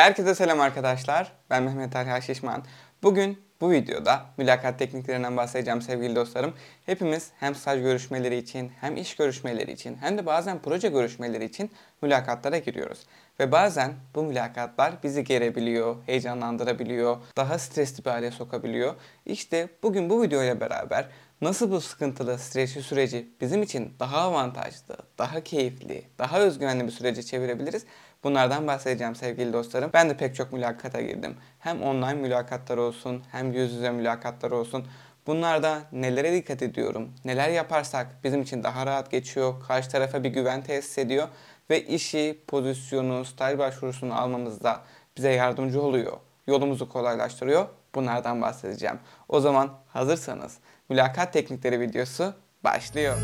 Herkese selam arkadaşlar. Ben Mehmet Erha Şişman. Bugün bu videoda mülakat tekniklerinden bahsedeceğim sevgili dostlarım. Hepimiz hem staj görüşmeleri için, hem iş görüşmeleri için, hem de bazen proje görüşmeleri için mülakatlara giriyoruz. Ve bazen bu mülakatlar bizi gerebiliyor, heyecanlandırabiliyor, daha stresli bir hale sokabiliyor. İşte bugün bu videoyla beraber nasıl bu sıkıntılı, stresli süreci bizim için daha avantajlı, daha keyifli, daha özgüvenli bir sürece çevirebiliriz? Bunlardan bahsedeceğim sevgili dostlarım. Ben de pek çok mülakata girdim. Hem online mülakatlar olsun, hem yüz yüze mülakatlar olsun. Bunlarda nelere dikkat ediyorum, neler yaparsak bizim için daha rahat geçiyor, karşı tarafa bir güven tesis ediyor ve işi, pozisyonu, staj başvurusunu almamızda bize yardımcı oluyor, yolumuzu kolaylaştırıyor. Bunlardan bahsedeceğim. O zaman hazırsanız mülakat teknikleri videosu başlıyor.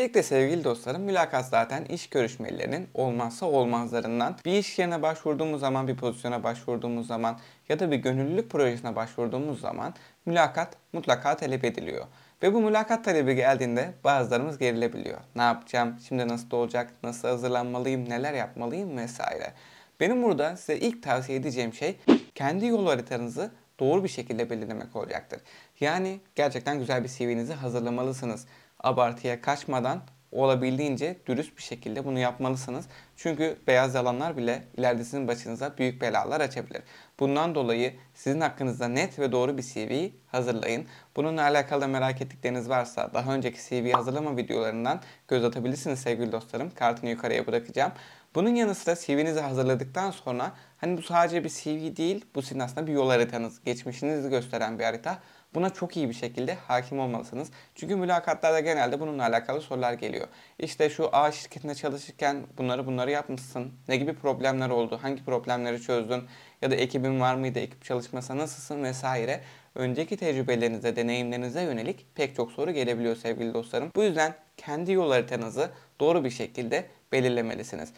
Öncelikle sevgili dostlarım mülakat zaten iş görüşmelerinin olmazsa olmazlarından. Bir iş yerine başvurduğumuz zaman, bir pozisyona başvurduğumuz zaman ya da bir gönüllülük projesine başvurduğumuz zaman mülakat mutlaka talep ediliyor. Ve bu mülakat talebi geldiğinde bazılarımız gerilebiliyor. Ne yapacağım, şimdi nasıl olacak, nasıl hazırlanmalıyım, neler yapmalıyım vesaire. Benim burada size ilk tavsiye edeceğim şey kendi yol haritanızı doğru bir şekilde belirlemek olacaktır. Yani gerçekten güzel bir CV'nizi hazırlamalısınız abartıya kaçmadan olabildiğince dürüst bir şekilde bunu yapmalısınız. Çünkü beyaz yalanlar bile ileride sizin başınıza büyük belalar açabilir. Bundan dolayı sizin hakkınızda net ve doğru bir CV hazırlayın. Bununla alakalı merak ettikleriniz varsa daha önceki CV hazırlama videolarından göz atabilirsiniz sevgili dostlarım. Kartını yukarıya bırakacağım. Bunun yanı sıra CV'nizi hazırladıktan sonra hani bu sadece bir CV değil, bu sizin aslında bir yol haritanız, geçmişinizi gösteren bir harita. Buna çok iyi bir şekilde hakim olmalısınız. Çünkü mülakatlarda genelde bununla alakalı sorular geliyor. İşte şu A şirketinde çalışırken bunları bunları yapmışsın. Ne gibi problemler oldu? Hangi problemleri çözdün? Ya da ekibin var mıydı? Ekip çalışması nasılsın? Vesaire. Önceki tecrübelerinize, deneyimlerinize yönelik pek çok soru gelebiliyor sevgili dostlarım. Bu yüzden kendi yol haritanızı doğru bir şekilde belirlemelisiniz.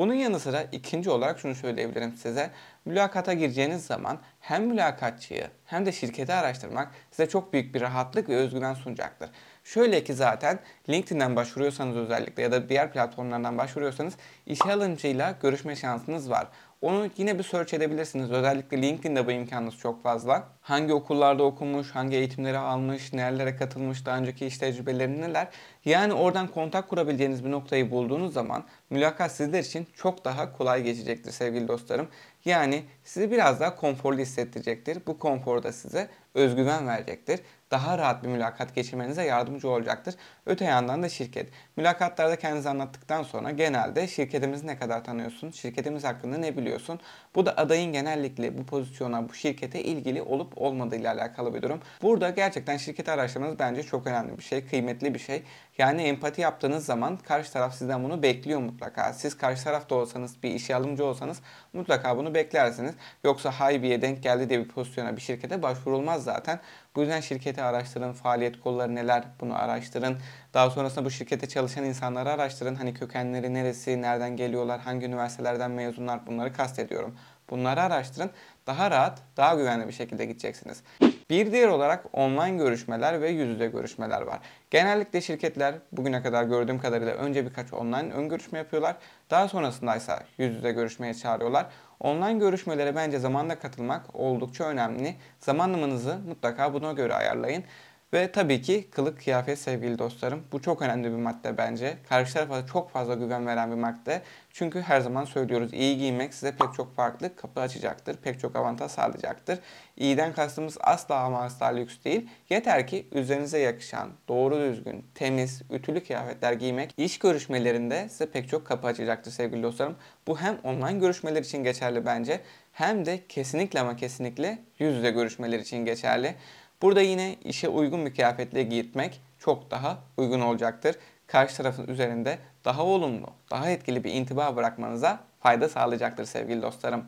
Bunun yanı sıra ikinci olarak şunu söyleyebilirim size. Mülakata gireceğiniz zaman hem mülakatçıyı hem de şirketi araştırmak size çok büyük bir rahatlık ve özgüven sunacaktır. Şöyle ki zaten LinkedIn'den başvuruyorsanız özellikle ya da diğer platformlardan başvuruyorsanız işe alımcıyla görüşme şansınız var. Onu yine bir search edebilirsiniz. Özellikle LinkedIn'de bu imkanınız çok fazla. Hangi okullarda okumuş, hangi eğitimleri almış, nerelere katılmış, daha önceki iş tecrübeleri neler. Yani oradan kontak kurabileceğiniz bir noktayı bulduğunuz zaman mülakat sizler için çok daha kolay geçecektir sevgili dostlarım. Yani sizi biraz daha konforlu hissettirecektir. Bu konfor da size özgüven verecektir. Daha rahat bir mülakat geçirmenize yardımcı olacaktır. Öte yandan da şirket. Mülakatlarda kendinizi anlattıktan sonra genelde şirketimizi ne kadar tanıyorsun, şirketimiz hakkında ne biliyorsun. Bu da adayın genellikle bu pozisyona, bu şirkete ilgili olup olmadığı ile alakalı bir durum. Burada gerçekten şirketi araştırmanız bence çok önemli bir şey, kıymetli bir şey. Yani empati yaptığınız zaman karşı taraf sizden bunu bekliyor mutlaka. Siz karşı tarafta olsanız, bir işe alımcı olsanız mutlaka bunu beklersiniz. Yoksa haybiye denk geldi diye bir pozisyona, bir şirkete başvurulmaz zaten. Bu yüzden şirketi araştırın, faaliyet kolları neler bunu araştırın. Daha sonrasında bu şirkete çalışan insanları araştırın. Hani kökenleri neresi, nereden geliyorlar, hangi üniversitelerden mezunlar bunları kastediyorum. Bunları araştırın. Daha rahat, daha güvenli bir şekilde gideceksiniz. Bir diğer olarak online görüşmeler ve yüz yüze görüşmeler var. Genellikle şirketler bugüne kadar gördüğüm kadarıyla önce birkaç online ön görüşme yapıyorlar. Daha sonrasında ise yüz yüze görüşmeye çağırıyorlar. Online görüşmelere bence zamanla katılmak oldukça önemli. Zamanlamanızı mutlaka buna göre ayarlayın. Ve tabii ki kılık kıyafet sevgili dostlarım. Bu çok önemli bir madde bence. Karşı tarafa çok fazla güven veren bir madde. Çünkü her zaman söylüyoruz iyi giymek size pek çok farklı kapı açacaktır. Pek çok avantaj sağlayacaktır. İyiden kastımız asla ama asla lüks değil. Yeter ki üzerinize yakışan, doğru düzgün, temiz, ütülü kıyafetler giymek iş görüşmelerinde size pek çok kapı açacaktır sevgili dostlarım. Bu hem online görüşmeler için geçerli bence hem de kesinlikle ama kesinlikle yüz yüze görüşmeler için geçerli. Burada yine işe uygun bir kıyafetle giyitmek çok daha uygun olacaktır. Karşı tarafın üzerinde daha olumlu, daha etkili bir intiba bırakmanıza fayda sağlayacaktır sevgili dostlarım.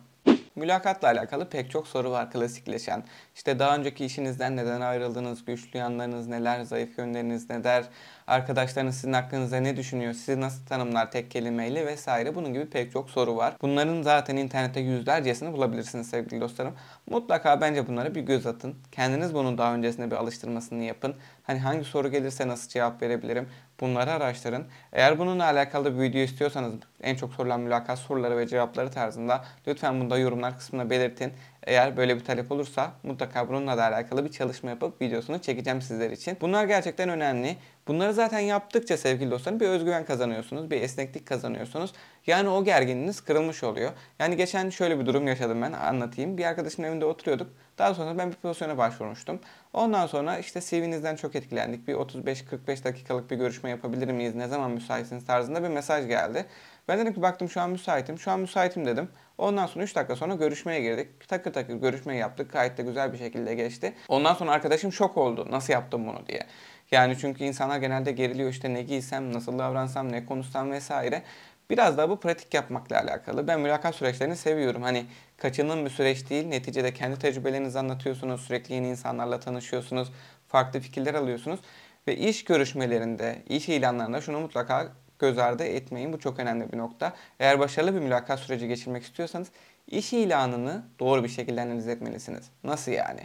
Mülakatla alakalı pek çok soru var klasikleşen. İşte daha önceki işinizden neden ayrıldınız, güçlü yanlarınız neler, zayıf yönleriniz neler, arkadaşlarınız sizin hakkınızda ne düşünüyor, sizi nasıl tanımlar tek kelimeyle vesaire bunun gibi pek çok soru var. Bunların zaten internette yüzlercesini bulabilirsiniz sevgili dostlarım. Mutlaka bence bunlara bir göz atın. Kendiniz bunun daha öncesinde bir alıştırmasını yapın. Hani hangi soru gelirse nasıl cevap verebilirim bunları araştırın. Eğer bununla alakalı bir video istiyorsanız en çok sorulan mülakat soruları ve cevapları tarzında lütfen bunu da yorumlar kısmına belirtin. Eğer böyle bir talep olursa mutlaka bununla da alakalı bir çalışma yapıp videosunu çekeceğim sizler için. Bunlar gerçekten önemli. Bunları zaten yaptıkça sevgili dostlarım bir özgüven kazanıyorsunuz, bir esneklik kazanıyorsunuz. Yani o gerginliğiniz kırılmış oluyor. Yani geçen şöyle bir durum yaşadım ben anlatayım. Bir arkadaşımın evinde oturuyorduk. Daha sonra ben bir pozisyona başvurmuştum. Ondan sonra işte CV'nizden çok etkilendik. Bir 35-45 dakikalık bir görüşme yapabilir miyiz? Ne zaman müsaitsiniz tarzında bir mesaj geldi. Ben dedim ki baktım şu an müsaitim. Şu an müsaitim dedim. Ondan sonra 3 dakika sonra görüşmeye girdik. Takır takır görüşme yaptık. Gayet de güzel bir şekilde geçti. Ondan sonra arkadaşım şok oldu. Nasıl yaptım bunu diye. Yani çünkü insanlar genelde geriliyor işte ne giysem, nasıl davransam, ne konuşsam vesaire. Biraz daha bu pratik yapmakla alakalı. Ben mülakat süreçlerini seviyorum. Hani kaçının bir süreç değil. Neticede kendi tecrübelerinizi anlatıyorsunuz. Sürekli yeni insanlarla tanışıyorsunuz. Farklı fikirler alıyorsunuz. Ve iş görüşmelerinde, iş ilanlarında şunu mutlaka göz ardı etmeyin. Bu çok önemli bir nokta. Eğer başarılı bir mülakat süreci geçirmek istiyorsanız iş ilanını doğru bir şekilde analiz etmelisiniz. Nasıl yani?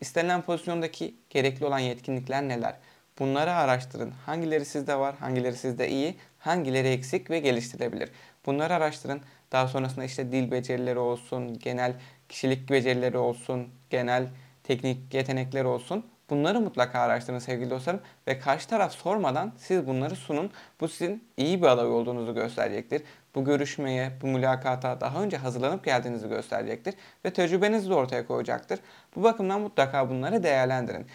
İstenilen pozisyondaki gerekli olan yetkinlikler neler? Bunları araştırın. Hangileri sizde var, hangileri sizde iyi, hangileri eksik ve geliştirilebilir. Bunları araştırın. Daha sonrasında işte dil becerileri olsun, genel kişilik becerileri olsun, genel teknik yetenekleri olsun. Bunları mutlaka araştırın sevgili dostlarım ve karşı taraf sormadan siz bunları sunun. Bu sizin iyi bir aday olduğunuzu gösterecektir. Bu görüşmeye, bu mülakata daha önce hazırlanıp geldiğinizi gösterecektir ve tecrübenizi de ortaya koyacaktır. Bu bakımdan mutlaka bunları değerlendirin.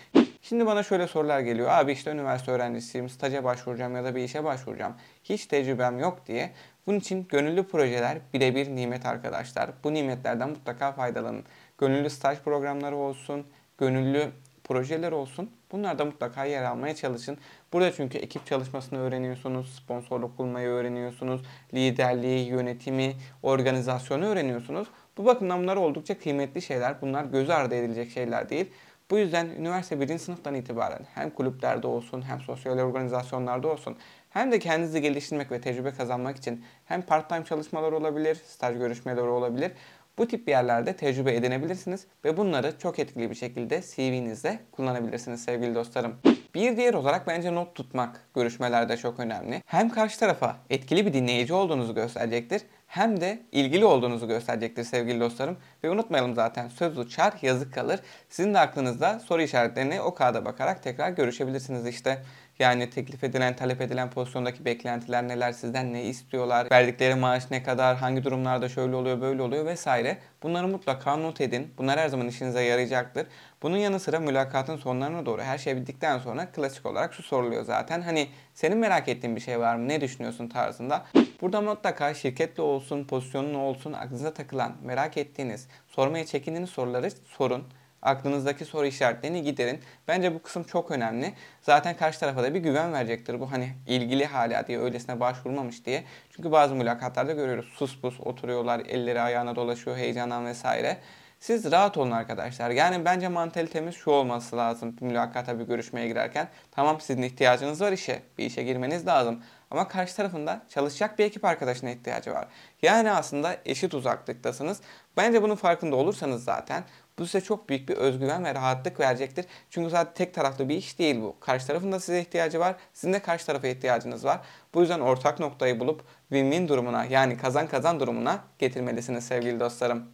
Şimdi bana şöyle sorular geliyor. Abi işte üniversite öğrencisiyim, staja başvuracağım ya da bir işe başvuracağım. Hiç tecrübem yok diye. Bunun için gönüllü projeler birebir nimet arkadaşlar. Bu nimetlerden mutlaka faydalanın. Gönüllü staj programları olsun, gönüllü projeler olsun. Bunlarda mutlaka yer almaya çalışın. Burada çünkü ekip çalışmasını öğreniyorsunuz, sponsorluk bulmayı öğreniyorsunuz, liderliği, yönetimi, organizasyonu öğreniyorsunuz. Bu bakımdan bunlar oldukça kıymetli şeyler. Bunlar göz ardı edilecek şeyler değil. Bu yüzden üniversite birinci sınıftan itibaren hem kulüplerde olsun hem sosyal organizasyonlarda olsun hem de kendinizi geliştirmek ve tecrübe kazanmak için hem part-time çalışmalar olabilir, staj görüşmeleri olabilir. Bu tip yerlerde tecrübe edinebilirsiniz ve bunları çok etkili bir şekilde CV'nizde kullanabilirsiniz sevgili dostlarım. Bir diğer olarak bence not tutmak görüşmelerde çok önemli. Hem karşı tarafa etkili bir dinleyici olduğunuzu gösterecektir hem de ilgili olduğunuzu gösterecektir sevgili dostlarım. Ve unutmayalım zaten söz uçar yazık kalır. Sizin de aklınızda soru işaretlerini o kağıda bakarak tekrar görüşebilirsiniz işte. Yani teklif edilen, talep edilen pozisyondaki beklentiler neler, sizden ne istiyorlar, verdikleri maaş ne kadar, hangi durumlarda şöyle oluyor, böyle oluyor vesaire. Bunları mutlaka not edin. Bunlar her zaman işinize yarayacaktır. Bunun yanı sıra mülakatın sonlarına doğru her şey bittikten sonra klasik olarak şu soruluyor zaten. Hani senin merak ettiğin bir şey var mı, ne düşünüyorsun tarzında. Burada mutlaka şirketle olsun, pozisyonun olsun, aklınıza takılan, merak ettiğiniz, sormaya çekindiğiniz soruları sorun. Aklınızdaki soru işaretlerini giderin. Bence bu kısım çok önemli. Zaten karşı tarafa da bir güven verecektir. Bu hani ilgili hala diye öylesine başvurmamış diye. Çünkü bazı mülakatlarda görüyoruz. Sus pus oturuyorlar, elleri ayağına dolaşıyor heyecandan vesaire. Siz rahat olun arkadaşlar. Yani bence mantalitemiz şu olması lazım mülakata bir görüşmeye girerken. Tamam sizin ihtiyacınız var işe. Bir işe girmeniz lazım. Ama karşı tarafında çalışacak bir ekip arkadaşına ihtiyacı var. Yani aslında eşit uzaklıktasınız. Bence bunun farkında olursanız zaten bu size çok büyük bir özgüven ve rahatlık verecektir. Çünkü zaten tek taraflı bir iş değil bu. Karşı tarafın da size ihtiyacı var. Sizin de karşı tarafa ihtiyacınız var. Bu yüzden ortak noktayı bulup win-win durumuna yani kazan kazan durumuna getirmelisiniz sevgili dostlarım.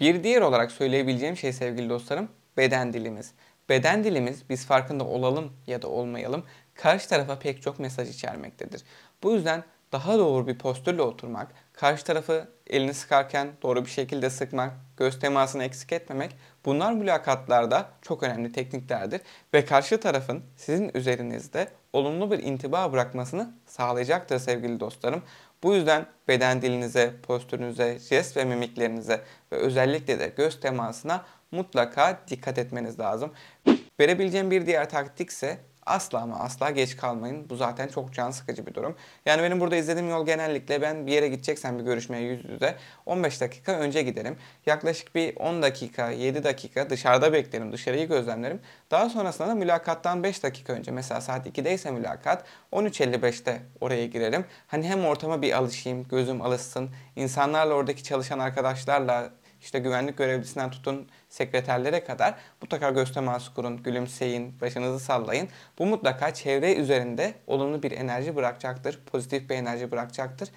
Bir diğer olarak söyleyebileceğim şey sevgili dostlarım beden dilimiz. Beden dilimiz biz farkında olalım ya da olmayalım karşı tarafa pek çok mesaj içermektedir. Bu yüzden daha doğru bir postürle oturmak, karşı tarafı elini sıkarken doğru bir şekilde sıkmak, göz temasını eksik etmemek bunlar mülakatlarda çok önemli tekniklerdir ve karşı tarafın sizin üzerinizde olumlu bir intiba bırakmasını sağlayacaktır sevgili dostlarım. Bu yüzden beden dilinize, postürünüze, jest ve mimiklerinize ve özellikle de göz temasına mutlaka dikkat etmeniz lazım. Verebileceğim bir diğer taktik ise Asla ama asla geç kalmayın. Bu zaten çok can sıkıcı bir durum. Yani benim burada izlediğim yol genellikle ben bir yere gideceksem bir görüşmeye yüz yüze 15 dakika önce giderim. Yaklaşık bir 10 dakika, 7 dakika dışarıda beklerim, dışarıyı gözlemlerim. Daha sonrasında da mülakattan 5 dakika önce mesela saat 2'deyse mülakat 13.55'te oraya girerim. Hani hem ortama bir alışayım, gözüm alışsın, insanlarla oradaki çalışan arkadaşlarla işte güvenlik görevlisinden tutun sekreterlere kadar mutlaka göz teması kurun, gülümseyin, başınızı sallayın. Bu mutlaka çevre üzerinde olumlu bir enerji bırakacaktır, pozitif bir enerji bırakacaktır.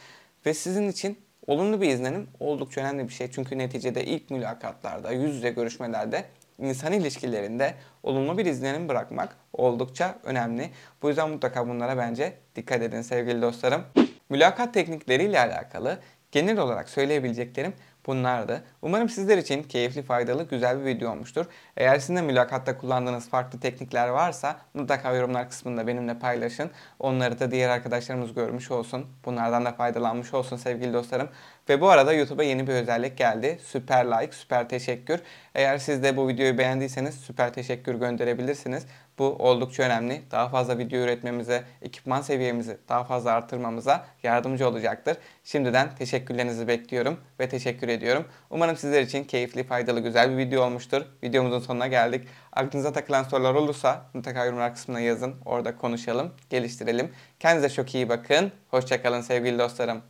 Ve sizin için olumlu bir izlenim oldukça önemli bir şey. Çünkü neticede ilk mülakatlarda, yüz yüze görüşmelerde insan ilişkilerinde olumlu bir izlenim bırakmak oldukça önemli. Bu yüzden mutlaka bunlara bence dikkat edin sevgili dostlarım. Mülakat teknikleriyle alakalı genel olarak söyleyebileceklerim bunlardı. Umarım sizler için keyifli, faydalı, güzel bir video olmuştur. Eğer sizin de mülakatta kullandığınız farklı teknikler varsa mutlaka yorumlar kısmında benimle paylaşın. Onları da diğer arkadaşlarımız görmüş olsun. Bunlardan da faydalanmış olsun sevgili dostlarım. Ve bu arada YouTube'a yeni bir özellik geldi. Süper like, süper teşekkür. Eğer siz de bu videoyu beğendiyseniz süper teşekkür gönderebilirsiniz. Bu oldukça önemli. Daha fazla video üretmemize, ekipman seviyemizi daha fazla artırmamıza yardımcı olacaktır. Şimdiden teşekkürlerinizi bekliyorum ve teşekkür ediyorum. Umarım sizler için keyifli, faydalı, güzel bir video olmuştur. Videomuzun sonuna geldik. Aklınıza takılan sorular olursa mutlaka yorumlar kısmına yazın. Orada konuşalım, geliştirelim. Kendinize çok iyi bakın. Hoşçakalın sevgili dostlarım.